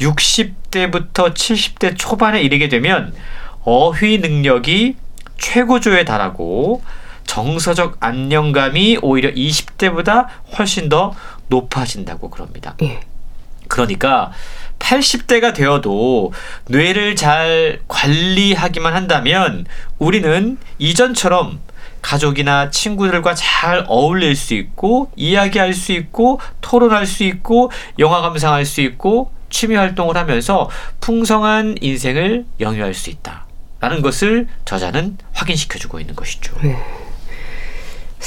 60대부터 70대 초반에 이르게 되면 어휘 능력이 최고조에 달하고 정서적 안정감이 오히려 20대보다 훨씬 더 높아진다고 그럽니다. 네. 그러니까 80대가 되어도 뇌를 잘 관리하기만 한다면 우리는 이전처럼 가족이나 친구들과 잘 어울릴 수 있고 이야기할 수 있고 토론할 수 있고 영화 감상할 수 있고 취미 활동을 하면서 풍성한 인생을 영위할 수 있다. 라는 것을 저자는 확인시켜주고 있는 것이죠. 네.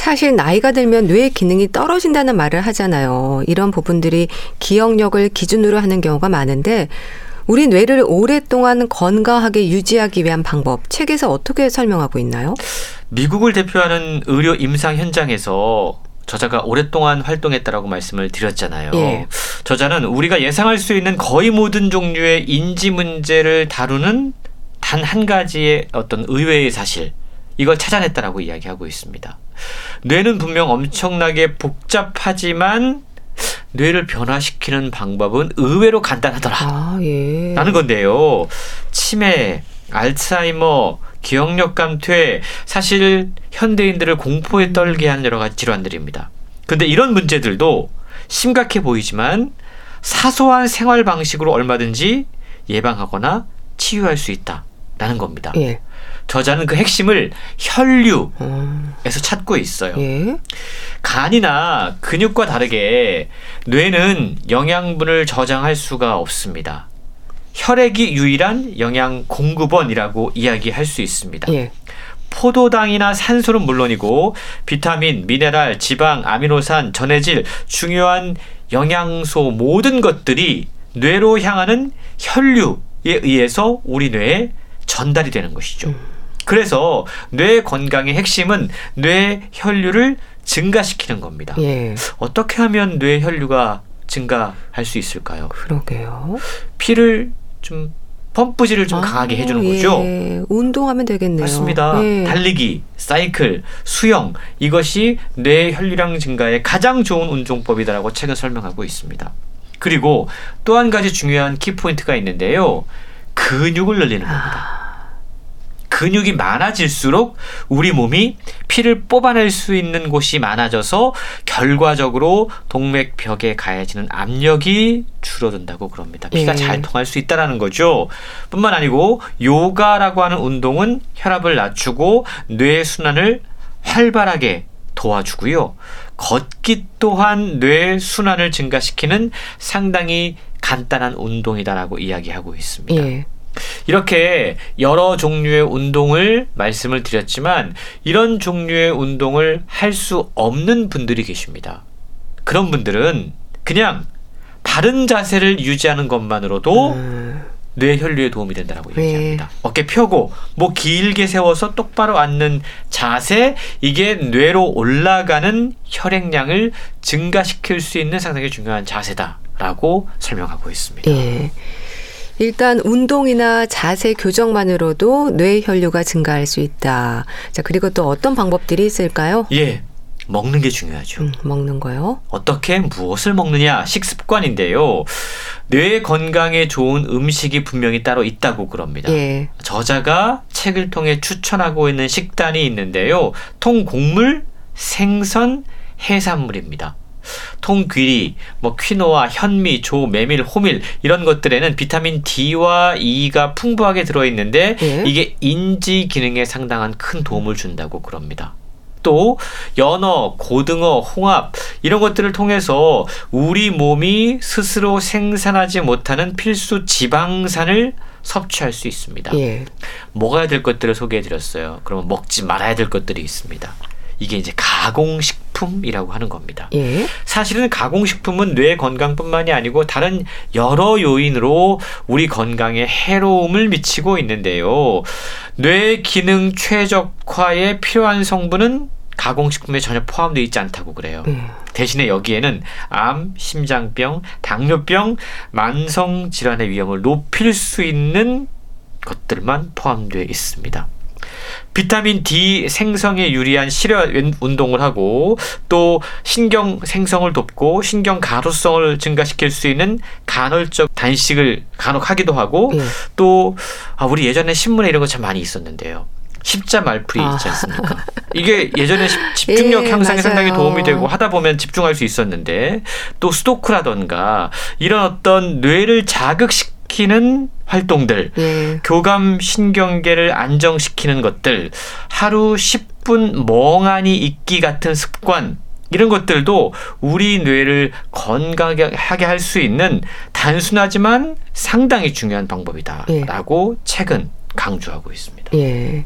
사실 나이가 들면 뇌 기능이 떨어진다는 말을 하잖아요. 이런 부분들이 기억력을 기준으로 하는 경우가 많은데 우리 뇌를 오랫동안 건강하게 유지하기 위한 방법 책에서 어떻게 설명하고 있나요? 미국을 대표하는 의료 임상 현장에서 저자가 오랫동안 활동했다라고 말씀을 드렸잖아요. 예. 저자는 우리가 예상할 수 있는 거의 모든 종류의 인지 문제를 다루는 단 한 가지의 어떤 의외의 사실 이걸 찾아냈다라고 이야기하고 있습니다. 뇌는 분명 엄청나게 복잡하지만 뇌를 변화시키는 방법은 의외로 간단하더라. 아, 예. 라는 건데요. 치매, 알츠하이머, 기억력 감퇴, 사실 현대인들을 공포에 떨게 하는 여러 가지 질환들입니다. 근데 이런 문제들도 심각해 보이지만 사소한 생활 방식으로 얼마든지 예방하거나 치유할 수 있다라는 겁니다. 예. 저자는 그 핵심을 혈류에서 음. 찾고 있어요. 예? 간이나 근육과 다르게 뇌는 영양분을 저장할 수가 없습니다. 혈액이 유일한 영양 공급원이라고 이야기할 수 있습니다. 예. 포도당이나 산소는 물론이고 비타민, 미네랄, 지방, 아미노산, 전해질, 중요한 영양소 모든 것들이 뇌로 향하는 혈류에 의해서 우리 뇌에 전달이 되는 것이죠. 음. 그래서 뇌 건강의 핵심은 뇌 혈류를 증가시키는 겁니다. 예. 어떻게 하면 뇌 혈류가 증가할 수 있을까요? 그러게요. 피를 좀 펌프질을 좀 아, 강하게 해주는 예. 거죠. 운동하면 되겠네요. 맞습니다. 예. 달리기, 사이클, 수영 이것이 뇌 혈류량 증가에 가장 좋은 운동법이다라고 책은 설명하고 있습니다. 그리고 또 한 가지 중요한 키포인트가 있는데요. 근육을 늘리는 겁니다. 아. 근육이 많아질수록 우리 몸이 피를 뽑아낼 수 있는 곳이 많아져서 결과적으로 동맥벽에 가해지는 압력이 줄어든다고 그럽니다. 피가 예. 잘 통할 수 있다라는 거죠. 뿐만 아니고 요가라고 하는 운동은 혈압을 낮추고 뇌 순환을 활발하게 도와주고요. 걷기 또한 뇌 순환을 증가시키는 상당히 간단한 운동이다라고 이야기하고 있습니다. 예. 이렇게 여러 종류의 운동을 말씀을 드렸지만 이런 종류의 운동을 할 수 없는 분들이 계십니다. 그런 분들은 그냥 바른 자세를 유지하는 것만으로도 음. 뇌 혈류에 도움이 된다고 네. 얘기합니다. 어깨 펴고 목 길게 세워서 똑바로 앉는 자세 이게 뇌로 올라가는 혈액량을 증가시킬 수 있는 상당히 중요한 자세다라고 설명하고 있습니다. 예. 일단 운동이나 자세 교정만으로도 뇌 혈류가 증가할 수 있다. 자, 그리고 또 어떤 방법들이 있을까요? 예. 먹는 게 중요하죠. 음, 먹는 거요? 어떻게 무엇을 먹느냐 식습관인데요. 뇌 건강에 좋은 음식이 분명히 따로 있다고 그럽니다. 예. 저자가 책을 통해 추천하고 있는 식단이 있는데요. 통곡물, 생선, 해산물입니다. 통귀리, 뭐 퀴노아, 현미, 조, 메밀, 호밀 이런 것들에는 비타민 D와 E가 풍부하게 들어 있는데 예? 이게 인지 기능에 상당한 큰 도움을 준다고 그럽니다. 또 연어, 고등어, 홍합 이런 것들을 통해서 우리 몸이 스스로 생산하지 못하는 필수 지방산을 섭취할 수 있습니다. 예. 먹어야 될 것들을 소개해 드렸어요. 그러면 먹지 말아야 될 것들이 있습니다. 이게 이제 가공식품이라고 하는 겁니다. 예. 사실은 가공식품은 뇌 건강뿐만이 아니고 다른 여러 요인으로 우리 건강에 해로움을 미치고 있는데요. 뇌 기능 최적화에 필요한 성분은 가공식품에 전혀 포함되어 있지 않다고 그래요. 음. 대신에 여기에는 암, 심장병, 당뇨병, 만성 질환의 위험을 높일 수 있는 것들만 포함되어 있습니다. 비타민 D 생성에 유리한 실혈 운동을 하고 또 신경 생성을 돕고 신경 가로성을 증가시킬 수 있는 간헐적 단식을 간혹 하기도 하고 예. 또 아, 우리 예전에 신문에 이런 거 참 많이 있었는데요. 십자 말풀이 있지 아. 않습니까? 아. 이게 예전에 집중력 예, 향상에 맞아요. 상당히 도움이 되고 하다 보면 집중할 수 있었는데 또 수도크라던가 이런 어떤 뇌를 자극시 키는 활동들, 예. 교감 신경계를 안정시키는 것들, 하루 10분 멍하니 있기 같은 습관 이런 것들도 우리 뇌를 건강하게 할 수 있는 단순하지만 상당히 중요한 방법이다라고 예. 책은 강조하고 있습니다. 예.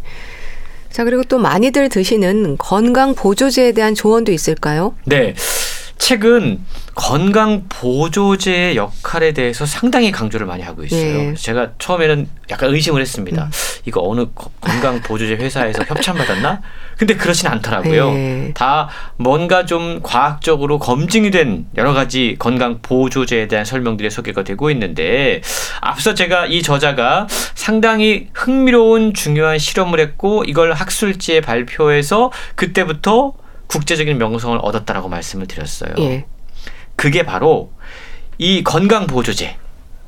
자, 그리고 또 많이들 드시는 건강 보조제에 대한 조언도 있을까요? 네. 책은 건강 보조제의 역할에 대해서 상당히 강조를 많이 하고 있어요. 네. 제가 처음에는 약간 의심을 했습니다. 음. 이거 어느 건강 보조제 회사에서 협찬받았나? 근데 그렇진 않더라고요. 네. 다 뭔가 좀 과학적으로 검증이 된 여러 가지 건강 보조제에 대한 설명들이 소개가 되고 있는데 앞서 제가 이 저자가 상당히 흥미로운 중요한 실험을 했고 이걸 학술지에 발표해서 그때부터 국제적인 명성을 얻었다라고 말씀을 드렸어요. 예. 그게 바로 이 건강 보조제,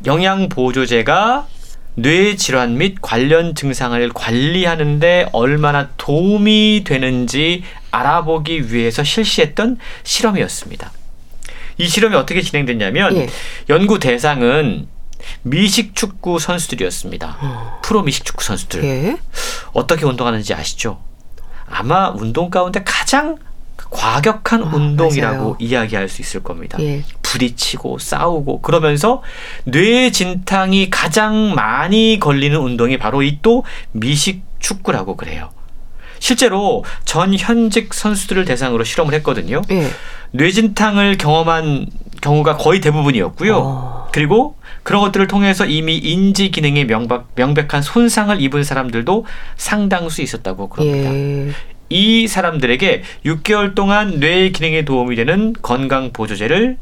영양 보조제가 뇌 질환 및 관련 증상을 관리하는데 얼마나 도움이 되는지 알아보기 위해서 실시했던 실험이었습니다. 이 실험이 어떻게 진행됐냐면 예. 연구 대상은 미식 축구 선수들이었습니다. 어. 프로 미식 축구 선수들. 예. 어떻게 운동하는지 아시죠? 아마 운동 가운데 가장 과격한 아, 운동이라고 맞아요. 이야기할 수 있을 겁니다. 예. 부딪히고 싸우고 그러면서 뇌 진탕이 가장 많이 걸리는 운동이 바로 이 또 미식 축구라고 그래요. 실제로 전 현직 선수들을 대상으로 실험을 했거든요. 예. 뇌진탕을 경험한 경우가 거의 대부분이었고요. 어. 그리고 그런 것들을 통해서 이미 인지 기능에 명박, 명백한 손상을 입은 사람들도 상당수 있었다고 그럽니다. 예. 이 사람들에게 6개월 동안 뇌 기능에 도움이 되는 건강 보조제를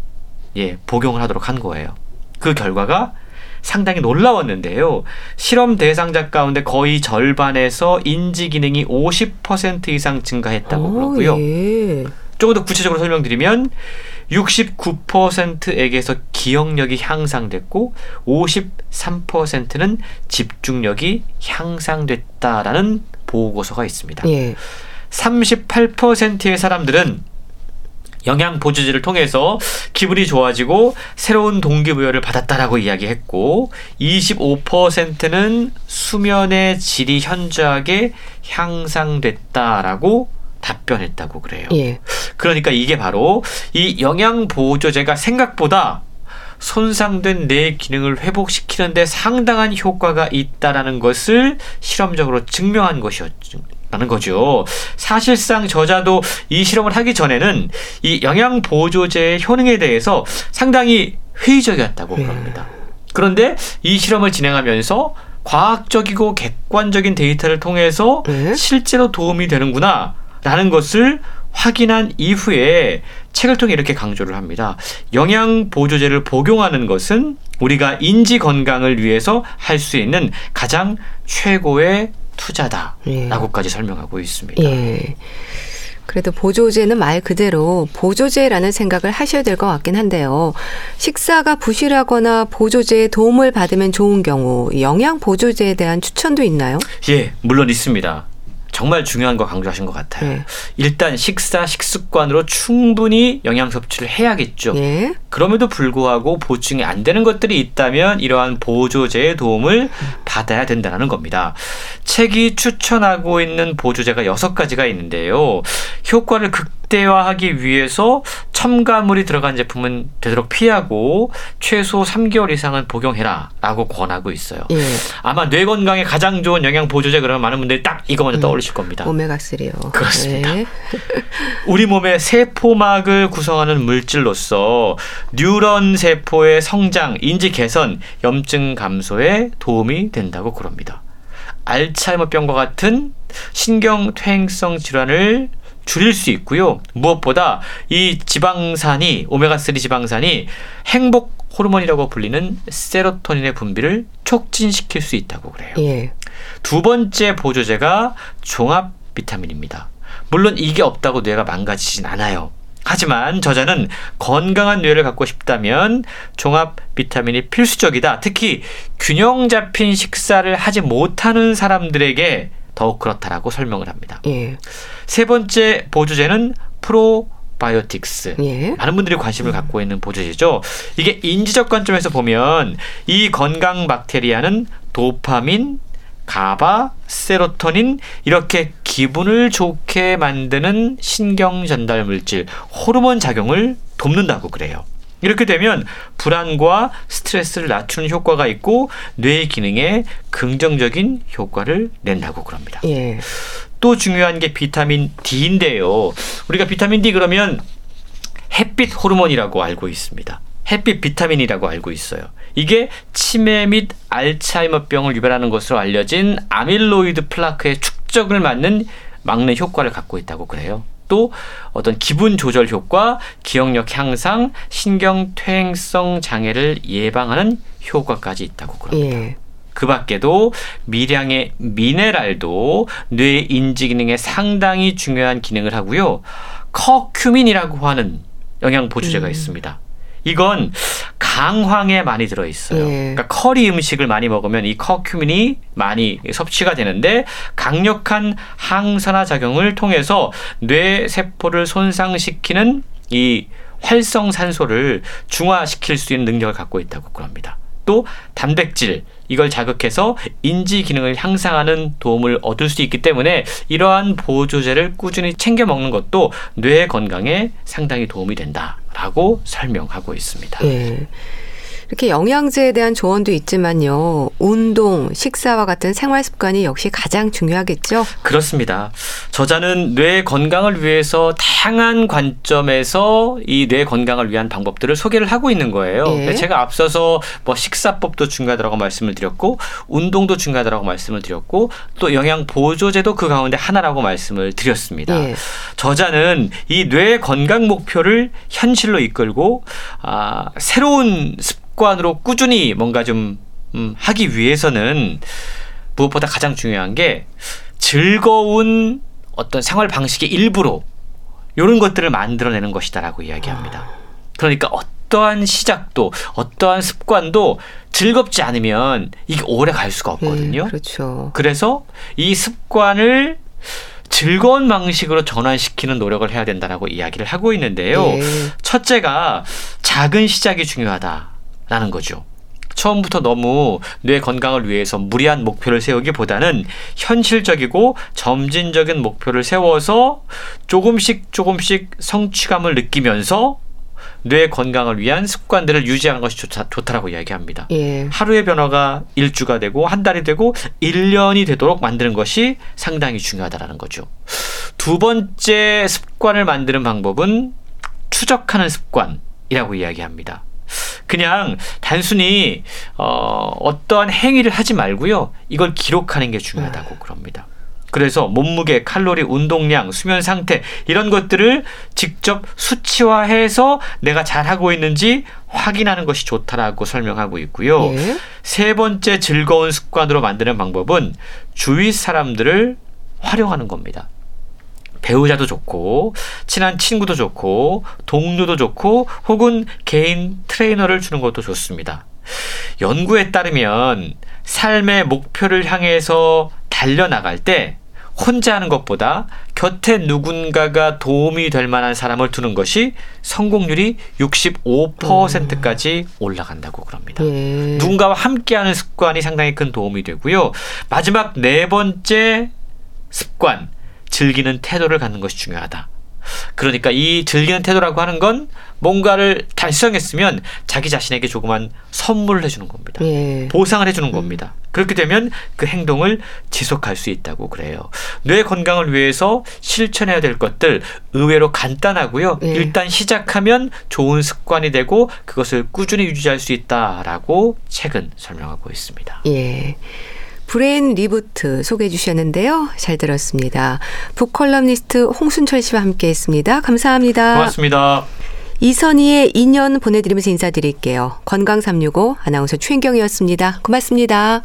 예, 복용을 하도록 한 거예요. 그 결과가 상당히 놀라웠는데요. 실험 대상자 가운데 거의 절반에서 인지 기능이 50% 이상 증가했다고 그러고요. 예. 조금 더 구체적으로 설명드리면 69%에게서 기억력이 향상됐고 53%는 집중력이 향상됐다라는 보고서가 있습니다. 예. 38%의 사람들은 영양 보조제를 통해서 기분이 좋아지고 새로운 동기부여를 받았다라고 이야기했고 25%는 수면의 질이 현저하게 향상됐다라고 답변했다고 그래요. 예. 그러니까 이게 바로 이 영양 보조제가 생각보다 손상된 뇌 기능을 회복시키는데 상당한 효과가 있다라는 것을 실험적으로 증명한 것이었죠. 라는 거죠. 사실상 저자도 이 실험을 하기 전에는 이 영양 보조제의 효능에 대해서 상당히 회의적이었다고 네. 그럽니다. 그런데 이 실험을 진행하면서 과학적이고 객관적인 데이터를 통해서 네. 실제로 도움이 되는구나 라는 것을 확인한 이후에 책을 통해 이렇게 강조를 합니다. 영양 보조제를 복용하는 것은 우리가 인지 건강을 위해서 할 수 있는 가장 최고의 투자다라고까지 예. 설명하고 있습니다. 예. 그래도 보조제는 말 그대로 보조제라는 생각을 하셔야 될 것 같긴 한데요. 식사가 부실하거나 보조제의 도움을 받으면 좋은 경우 영양 보조제에 대한 추천도 있나요? 예, 물론 있습니다. 정말 중요한 거 강조하신 것 같아요. 네. 일단 식사 식습관으로 충분히 영양 섭취를 해야겠죠. 네. 그럼에도 불구하고 보충이 안 되는 것들이 있다면 이러한 보조제의 도움을 받아야 된다는 겁니다. 책이 추천하고 있는 보조제가 여섯 가지가 있는데요. 효과를 극대화하기 위해서 첨가물이 들어간 제품은 되도록 피하고 최소 3개월 이상은 복용해라 라고 권하고 있어요. 예. 아마 뇌 건강에 가장 좋은 영양 보조제 그러면 많은 분들이 딱 이거 먼저 음, 떠올리실 겁니다. 오메가 3요. 그렇습니다. 네. 우리 몸의 세포막을 구성하는 물질로서 뉴런 세포의 성장, 인지 개선, 염증 감소에 도움이 된다고 그럽니다. 알츠하이머병과 같은 신경 퇴행성 질환을 줄일 수 있고요. 무엇보다 이 지방산이 오메가3 지방산이 행복 호르몬이라고 불리는 세로토닌의 분비를 촉진시킬 수 있다고 그래요. 예. 두 번째 보조제가 종합 비타민입니다. 물론 이게 없다고 뇌가 망가지진 않아요. 하지만 저자는 건강한 뇌를 갖고 싶다면 종합 비타민이 필수적이다. 특히 균형 잡힌 식사를 하지 못하는 사람들에게 더욱 그렇다라고 설명을 합니다. 예. 세 번째 보조제는 프로 바이오틱스. 예. 많은 분들이 관심을 갖고 있는 보조제죠. 이게 인지적 관점에서 보면 이 건강 박테리아는 도파민, 가바, 세로토닌 이렇게 기분을 좋게 만드는 신경 전달 물질 호르몬 작용을 돕는다고 그래요. 이렇게 되면 불안과 스트레스를 낮추는 효과가 있고 뇌의 기능에 긍정적인 효과를 낸다고 그럽니다. 예. 또 중요한 게 비타민 D인데요. 우리가 비타민 D 그러면 햇빛 호르몬이라고 알고 있습니다. 햇빛 비타민이라고 알고 있어요. 이게 치매 및 알츠하이머병을 유발하는 것으로 알려진 아밀로이드 플라크의 축적을 막는 막는 효과를 갖고 있다고 그래요. 또 어떤 기분 조절 효과, 기억력 향상, 신경 퇴행성 장애를 예방하는 효과까지 있다고 그럽니다. 예. 그 밖에도 미량의 미네랄도 뇌 인지 기능에 상당히 중요한 기능을 하고요. 커큐민이라고 하는 영양 보조제가 음. 있습니다. 이건 강황에 많이 들어 있어요. 예. 그러니까 커리 음식을 많이 먹으면 이 커큐민이 많이 섭취가 되는데 강력한 항산화 작용을 통해서 뇌 세포를 손상시키는 이 활성산소를 중화시킬 수 있는 능력을 갖고 있다고 그럽니다. 또 단백질 이걸 자극해서 인지 기능을 향상하는 도움을 얻을 수 있기 때문에 이러한 보조제를 꾸준히 챙겨 먹는 것도 뇌 건강에 상당히 도움이 된다 라고 설명하고 있습니다. 예. 이렇게 영양제에 대한 조언도 있지만요. 운동, 식사와 같은 생활 습관이 역시 가장 중요하겠죠? 그렇습니다. 저자는 뇌 건강을 위해서 다양한 관점에서 이 뇌 건강을 위한 방법들을 소개를 하고 있는 거예요. 예. 제가 앞서서 뭐 식사법도 중요하다고 말씀을 드렸고 운동도 중요하다고 말씀을 드렸고 또 영양 보조제도 그 가운데 하나라고 말씀을 드렸습니다. 예. 저자는 이 뇌 건강 목표를 현실로 이끌고 아, 새로운 습 습관으로 꾸준히 뭔가 좀 음, 하기 위해서는 무엇보다 가장 중요한 게 즐거운 어떤 생활 방식의 일부로 이런 것들을 만들어내는 것이다라고 이야기합니다. 그러니까 어떠한 시작도 어떠한 습관도 즐겁지 않으면 이게 오래 갈 수가 없거든요. 네, 그렇죠. 그래서 이 습관을 즐거운 방식으로 전환시키는 노력을 해야 된다라고 이야기를 하고 있는데요. 네. 첫째가 작은 시작이 중요하다. 라는 거죠. 처음부터 너무 뇌 건강을 위해서 무리한 목표를 세우기보다는 현실적이고 점진적인 목표를 세워서 조금씩 조금씩 성취감을 느끼면서 뇌 건강을 위한 습관들을 유지하는 것이 좋다, 좋다라고 이야기합니다. 예. 하루의 변화가 일주가 되고 한 달이 되고 1년이 되도록 만드는 것이 상당히 중요하다라는 거죠. 두 번째 습관을 만드는 방법은 추적하는 습관이라고 이야기합니다. 그냥 단순히 어, 어떠한 행위를 하지 말고요. 이걸 기록하는 게 중요하다고 네. 그럽니다. 그래서 몸무게, 칼로리, 운동량, 수면 상태 이런 것들을 직접 수치화해서 내가 잘하고 있는지 확인하는 것이 좋다라고 설명하고 있고요. 예. 세 번째 즐거운 습관으로 만드는 방법은 주위 사람들을 활용하는 겁니다. 배우자도 좋고 친한 친구도 좋고 동료도 좋고 혹은 개인 트레이너를 주는 것도 좋습니다. 연구에 따르면 삶의 목표를 향해서 달려나갈 때 혼자 하는 것보다 곁에 누군가가 도움이 될 만한 사람을 두는 것이 성공률이 65%까지 음. 올라간다고 그럽니다. 예. 누군가와 함께하는 습관이 상당히 큰 도움이 되고요. 마지막 네 번째 습관, 즐기는 태도를 갖는 것이 중요하다. 그러니까 이 즐기는 태도라고 하는 건 뭔가를 달성했으면 자기 자신에게 조그만 선물을 해주는 겁니다. 예. 보상을 해주는 음. 겁니다. 그렇게 되면 그 행동을 지속할 수 있다고 그래요. 뇌 건강을 위해서 실천해야 될 것들 의외로 간단하고요. 예. 일단 시작하면 좋은 습관이 되고 그것을 꾸준히 유지할 수 있다라고 책은 설명하고 있습니다. 예. 브레인 리부트 소개해 주셨는데요. 잘 들었습니다. 북컬럼니스트 홍순철 씨와 함께 했습니다. 감사합니다. 고맙습니다. 이선희의 인연 보내드리면서 인사드릴게요. 건강365 아나운서 최인경이었습니다. 고맙습니다.